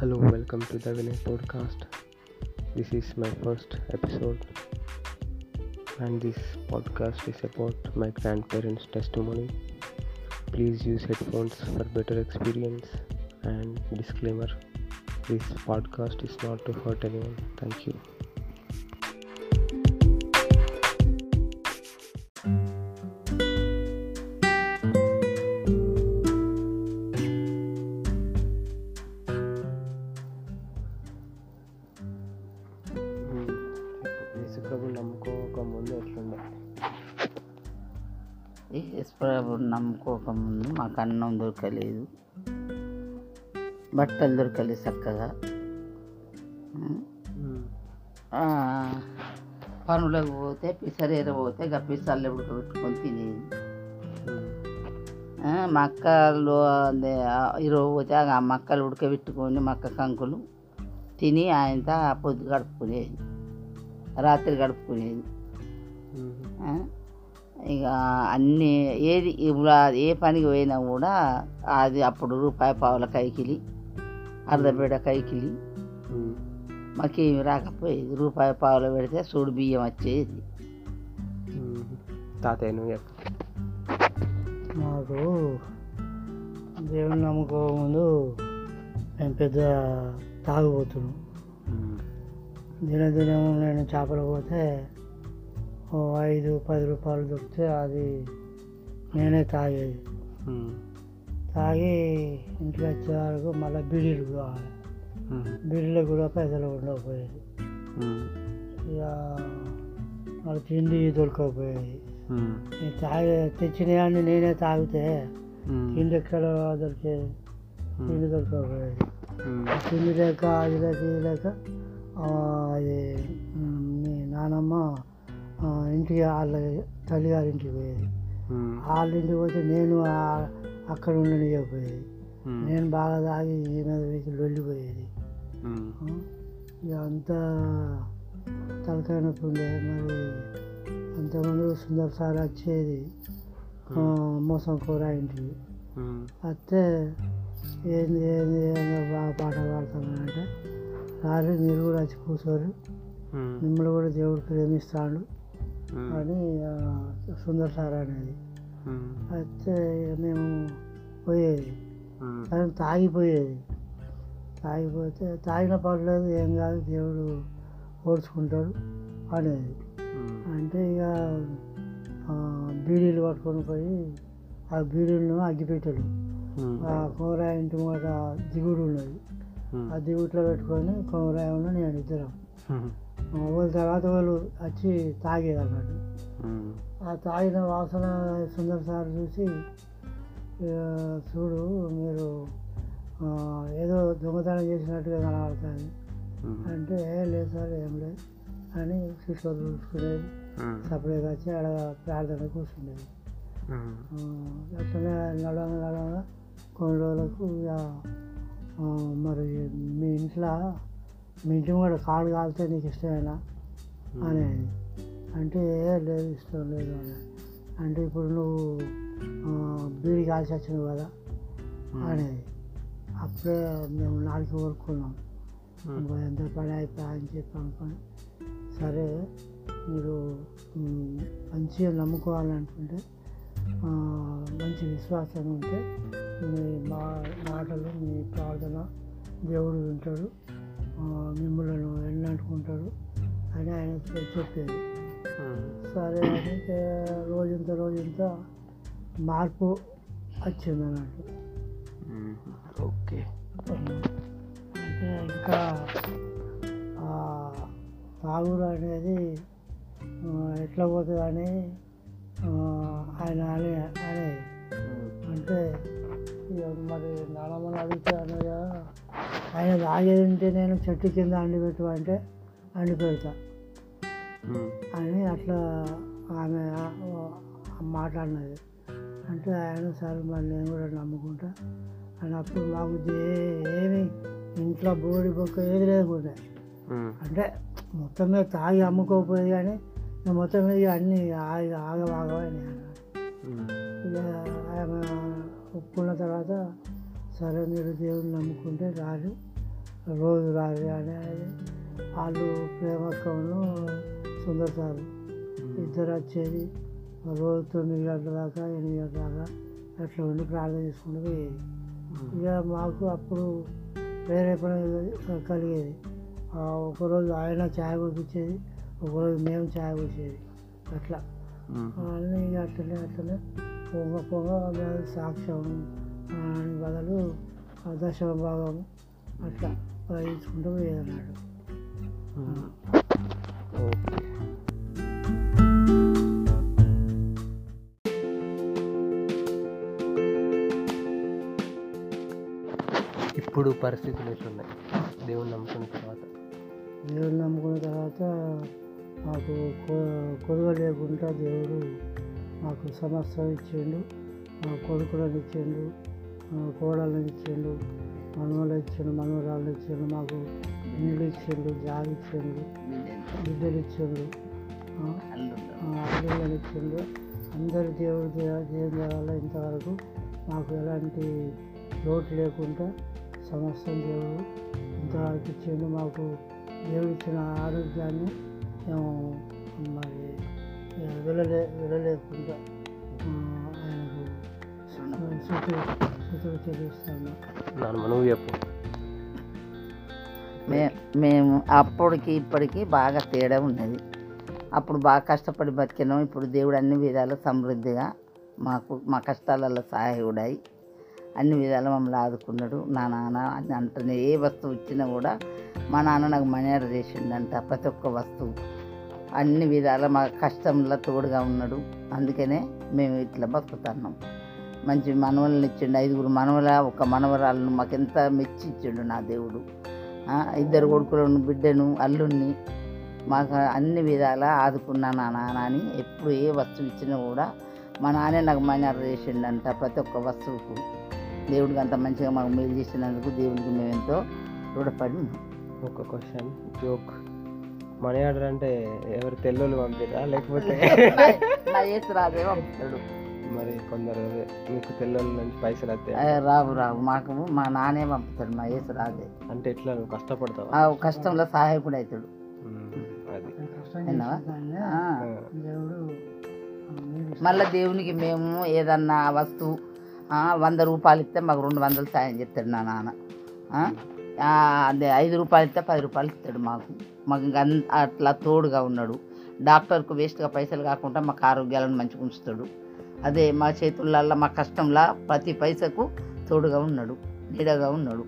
Hello, welcome to the Vinay podcast. This is my first episode, and this podcast is about my grandparents' testimony. Please use headphones for better experience. And disclaimer this podcast is not to hurt anyone. Thank you. ఈశ్వరపుడు నమ్ముకోకముందు మాకు అన్నం దొరకలేదు. బట్టలు దొరకలేదు చక్కగా. పనులకు పోతే పిసరేర పోతే గా పిసర్లు ఉడకబెట్టుకొని తినేది. మక్కలు అదే, ఈరోజు పోతే ఆ మక్కలు ఉడకబెట్టుకొని మక్క కంకులు తిని ఆయనతో పొద్దు గడుపుకునేది. రాత్రి గడుపుకునేది. ఇక అన్ని ఏది ఇప్పుడు ఏ పనికి పోయినా కూడా అది అప్పుడు రూపాయి పావుల కైకిలి అర్ధపేట కైకిలి. మాకేమి రాకపోయేది రూపాయి పావులు పెడితే చూడు బియ్యం వచ్చేది. తాతయ్య మాకు దేవుని నమ్ముకోక ముందు మేము పెద్ద తాగుబోతున్నాం. దినదినం నేను చేపలు పోతే ఐదు పది రూపాయలు దొరికితే అది నేనే తాగేది. తాగి ఇంట్లో వచ్చే వరకు మళ్ళీ బీడీలు కావాలి. బీడీలకు కూడా పైసలు ఉండకపోయేది. ఇక మళ్ళీ తిండి దొరకకపోయేది. తాగే తెచ్చినవన్నీ నేనే తాగితే తిండి ఎక్కడ దొరికేది? తిండి దొరకకపోయేది. తిండి లేక అది లేక ఇది లేక అది మీ నానమ్మ ఇంటికి వాళ్ళ తల్లిగారి ఇంటికి పోయేది వాళ్ళ ఇంటికి పోతే నేను అక్కడ ఉండనియకపోయేది. నేను బాగా తాగి ఈ మీద లొల్లిపోయేది. ఇక అంతా తలకాయ నొప్పి ఉండే మరి అంతకుముందు సుందర్ సార్ వచ్చేది. మోసం కూర ఇంటికి. వస్తే ఏంది ఏంది ఏందో బాగా పాట పాడుతున్నానంటే సార్ మీరు కూడా వచ్చి కూర్చోరు. మిమ్మల్ని కూడా దేవుడు ప్రేమిస్తాడు. అని సుందర్ సార్ అనేది. అయితే మేము పోయేది. కానీ తాగిపోయేది. తాగిపోతే తాగిన పర్లేదు ఏం కాదు దేవుడు ఓడ్చుకుంటాడు అనేది. అంటే ఇక బీడీలు పట్టుకొని పోయి ఆ బీడీలను అగ్గిపెట్టెలు. ఆ. కోరాయ ఇంటి మాట దిగుడు ఉన్నది. ఆ. దిగుట్లో పెట్టుకొని కోరాయంలో నేను ఇద్దరం. వాళ్ళ తర్వాత వాళ్ళు వచ్చి తాగేది అన్నట్టు ఆ తాగిన వాసన సుందర్ సార్ చూసి "ఆ, చూడు మీరు ఏదో దొంగతనం చేసినట్టుగా కనబడుతుంది. అంటే "ఏ, లేదు సార్ ఏం లేదు. అని శిష్యులు చూసుకునేది సపరేట్గా వచ్చి ఆడ ప్రార్థన కూర్చుండేది. అట్లనే నడవంగా నడవంగా కొన్ని రోజులకు మరి మీ ఇంట్లో మీ ఇంటి కూడా కాడు కాలితే నీకు ఇష్టమేనా? అనేది అంటే "ఏ, లేదు ఇష్టం లేదు అని అంటే ఇప్పుడు నువ్వు బీడి కాల్చి వచ్చినావు కదా? అనేది అప్పుడే మేము నాలుగు కోరుకున్నాం. ఇంకా ఎంత పని అయిపోయా అని చెప్పి అనుకొని సరే మీరు మంచిగా నమ్ముకోవాలనుకుంటే మంచి విశ్వాసం ఉంటే మీ మా మాటలు మీ ప్రార్థన దేవుడు వింటాడు. మిమ్మల్ని ఎన్నంటుకుంటాడు అని ఆయన చెప్పేది సరే అని రోజంత రోజంత మార్పు వచ్చింది అన్నట్టు ఓకే. అంటే ఇంకా ఆ తాగుడు అనేది ఎట్లా పోతుందని ఆ, ఆయన అని అని. అంటే మరి నానమ్మని అడిగితే అనగా ఆయన తాగేది ఉంటే నేను చెట్టు కింద అండి పెట్టు అంటే అండి పెడతా. అని అట్లా ఆమె మాట్లాడినది. అంటే ఆయన సరే మరి నేను కూడా నమ్ముకుంటా. అని అప్పుడు మాకు ఏమి ఇంట్లో బోడి బొక్క ఏది లేకుండా అంటే మొత్తం మీద తాగి అమ్ముకోకపోయేది కానీ మొత్తం మీద అన్నీ ఆగ ఆగవాగవని ఇక ఆమె ఒప్పుకున్న తర్వాత సరే మీరు దేవుడిని నమ్ముకుంటే రాదు. రోజు రాత్రి అనేది వాళ్ళు ప్రేమక్కను సుందర్ సార్. ఇద్దరు వచ్చేది రోజు తొమ్మిది గంటల దాకా ఎనిమిది గంటల దాకా అట్లా ఉండి ప్రార్థన చేసుకుంటూ పోయేది. ఇక మాకు అప్పుడు వేరే పని కలిగేది ఒకరోజు ఆయన ఛాయ్ పంపించేది ఒకరోజు మేము ఛాయ్ పోసేది అట్లా. అన్నీ ఇక అట్లనే అట్లనే పొంగ పొంగ సాక్ష్యం అని బదులు దశమ భాగం అట్లా తీసుకుంటూ పోయేదన్నాడు ఇప్పుడు పరిస్థితులు ఎట్లున్నాయి? దేవుని నమ్ముకున్న తర్వాత? దేవుడు నమ్ముకున్న తర్వాత మాకు కొ- కొదువ లేకుండా దేవుడు మాకు సమస్తం ఇచ్చిండు మా కొడుకులను ఇచ్చిండు మా కోడలను ఇచ్చిండు మనవలు ఇచ్చిండు మనవరాళ్ళు ఇచ్చిండు మాకు ఇల్లు ఇచ్చిండు జాగ ఇచ్చిండు బిడ్డలు ఇచ్చిండు అల్లుళ్ళని ఇచ్చిండు. అందరు దేవుడు దేవుని వల్ల ఇంతవరకు మాకు ఎలాంటి లోటు లేకుండా సమస్తం దేవుడు ఇంతవరకు ఇచ్చిండు. మాకు దేవుడు ఇచ్చిన ఆరోగ్యాన్ని మేము మరి వెళ్ళలే వెళ్ళలేకుండా శుద్ధి నువ్వు చెప్పు మే మేము అప్పటికి ఇప్పటికి బాగా తేడా ఉన్నది. అప్పుడు బాగా కష్టపడి బతికినాం. ఇప్పుడు దేవుడు అన్ని విధాలు సమృద్ధిగా మాకు మా కష్టాలలో సహాయకుడాయి అన్ని విధాలు మమ్మల్ని ఆదుకున్నాడు. నా నాన్న అని అంటనే ఏ వస్తువు ఇచ్చినా కూడా మా నాన్న నాకు మనేర చేసిండంట. ప్రతి ఒక్క వస్తువు అన్ని విధాల మా కష్టంలో తోడుగా ఉన్నాడు. అందుకనే మేము ఇట్లా బతుకుతున్నాం. మంచి మనవలను ఇచ్చిండు ఐదుగురు మనవల ఒక మనవరాలను మాకెంత మెచ్చి ఇచ్చిండు నా దేవుడు. ఇద్దరు కొడుకులను బిడ్డను అల్లుణ్ణి మాకు అన్ని విధాలా ఆదుకున్నా నా నాన్న అని ఎప్పుడు ఏ వస్తువు ఇచ్చినా కూడా మా నాన్నే నాకు మనీ చేసిండంట ప్రతి ఒక్క వస్తువుకు. దేవుడికి అంత మంచిగా మాకు మేలు చేసినందుకు దేవుడికి మేము ఎంతో రుణపడి ఒక క్వశ్చన్ జోక్. మనీ ఆర్డర్ అంటే ఎవరు తెల్లోళ్ళు పంపిరా? లేకపోతే నా ఏసు రాదే పంపుతాడు. మరి కొందరు మీకు తెల్లోళ్ళ నుంచి పైసలు వస్తాయి రావు రావు. మాకు మా నాన్నే పంపుతాడు మా ఏసు రాదే. అంటే ఎట్లా నువ్వు కష్టపడతావా? ఆ కష్టంలో సహాయకుడు అవుతాడు అది. మళ్ళీ దేవునికి మేము ఏదన్నా వస్తువు ఆ, వంద రూపాయలు ఇస్తే మాకు రెండు వందలు సాయం చేస్తాడు నా నాన్న. ఆ, ఆ, అదే ఐదు రూపాయలు ఇస్తే పది రూపాయలు ఇస్తాడు మాకు. మాకు అట్లా తోడుగా ఉన్నాడు. డాక్టర్కు వేస్ట్గా పైసలు కాకుండా మాకు ఆరోగ్యాలను మంచిగా ఉంచుతాడు. అదే మా చేతులల్లో మా కష్టంలో ప్రతి పైసకు తోడుగా ఉన్నాడు నీడగా ఉన్నాడు.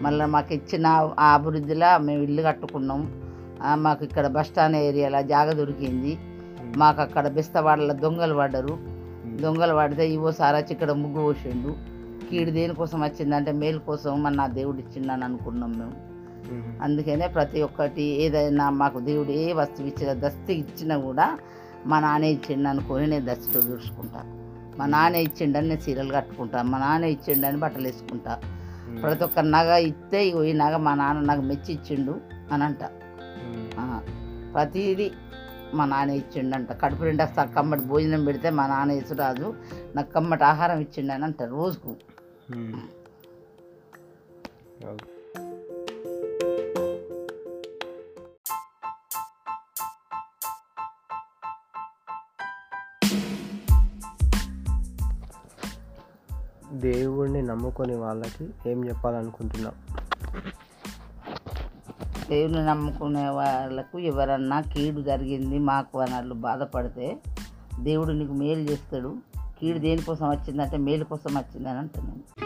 మళ్ళీ మాకు ఇచ్చిన ఆ అభివృద్ధిలో మేము ఇల్లు కట్టుకున్నాం. మాకు ఇక్కడ బస్ స్టాండ్ ఏరియాలో జాగ దొరికింది. మాకు అక్కడ బెస్తవాడల దొంగలు పడ్డరు. దొంగలు పడితే ఇవో సారాచి ఇక్కడ ముగ్గు పోసిండు. కీడు దేనికోసం వచ్చిందంటే మేలు కోసం మన నా దేవుడు ఇచ్చిండని అనుకున్నాం మేము. అందుకనే ప్రతి ఒక్కటి ఏదైనా మాకు దేవుడు ఏ వస్తువు ఇచ్చిన దస్తి ఇచ్చినా కూడా మా నాన్న ఇచ్చిండు అనుకొని నేను దస్తితో చూసుకుంటా. మా నాన్న ఇచ్చిండని నేను చీరలు కట్టుకుంటా. మా నాన్న ఇచ్చిండని బట్టలు వేసుకుంటా. ప్రతి ఒక్క నగ ఇస్తే ఇగో ఈ నగ మా నాన్న నాకు మెచ్చి ఇచ్చిండు అని అంట. ప్రతిదీ మా నాన్న ఇచ్చిండంట. కడుపు నిండా కమ్మటి భోజనం పెడితే మా నాన్న యేసురాజు నాకు కమ్మటి ఆహారం ఇచ్చిండని అంట రోజుకు. దేవుడిని నమ్ముకొని వాళ్ళకి ఏం చెప్పాలనుకుంటున్నాం దేవుని నమ్ముకునే వాళ్ళకు ఎవరన్నా కీడు జరిగింది మాకు అన్నట్లు వాళ్ళు బాధపడితే దేవుడు నీకు మేలు చేస్తాడు. కీడు దేనికోసం వచ్చిందంటే మేలు కోసం వచ్చిందని అంటున్నాను.